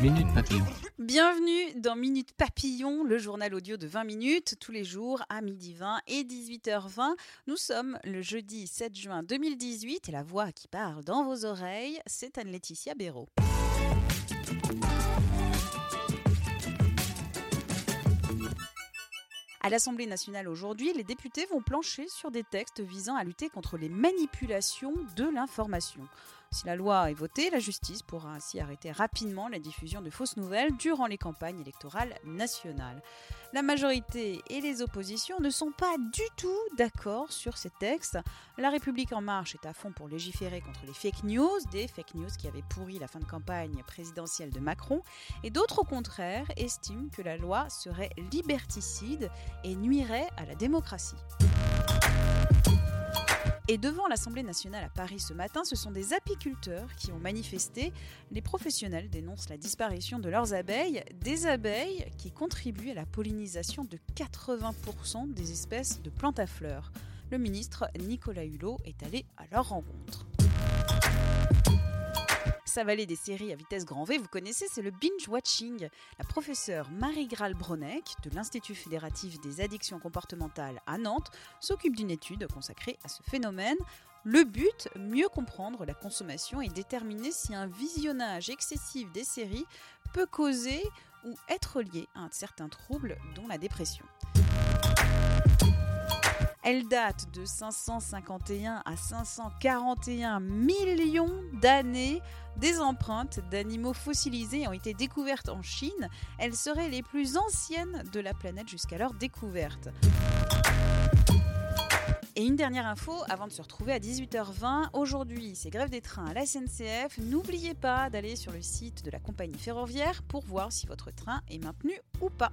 Minute Papillon. Bienvenue dans Minute Papillon, le journal audio de 20 minutes tous les jours à midi 20 et 18h20. Nous sommes le jeudi 7 juin 2018 et la voix qui parle dans vos oreilles, c'est Anne-Laetitia Béraud. À l'Assemblée nationale aujourd'hui, les députés vont plancher sur des textes visant à lutter contre les manipulations de l'information. Si la loi est votée, la justice pourra ainsi arrêter rapidement la diffusion de fausses nouvelles durant les campagnes électorales nationales. La majorité et les oppositions ne sont pas du tout d'accord sur ces textes. La République en marche est à fond pour légiférer contre les fake news, des fake news qui avaient pourri la fin de campagne présidentielle de Macron, et d'autres au contraire estiment que la loi serait liberticide et nuirait à la démocratie. Et devant l'Assemblée nationale à Paris ce matin, ce sont des apiculteurs qui ont manifesté. Les professionnels dénoncent la disparition de leurs abeilles, des abeilles qui contribuent à la pollinisation de 80% des espèces de plantes à fleurs. Le ministre Nicolas Hulot est allé à leur rencontre s'avaler des séries à vitesse grand V, vous connaissez, c'est le binge-watching. La professeure Marie-Graal Bronek de l'Institut fédératif des addictions comportementales à Nantes s'occupe d'une étude consacrée à ce phénomène. Le but, mieux comprendre la consommation et déterminer si un visionnage excessif des séries peut causer ou être lié à un certain trouble, dont la dépression. Elle date de 551 à 541 millions d'années. Des empreintes d'animaux fossilisés ont été découvertes en Chine. Elles seraient les plus anciennes de la planète jusqu'à leur découverte. Et une dernière info avant de se retrouver à 18h20. Aujourd'hui, c'est grève des trains à la SNCF. N'oubliez pas d'aller sur le site de la compagnie ferroviaire pour voir si votre train est maintenu ou pas.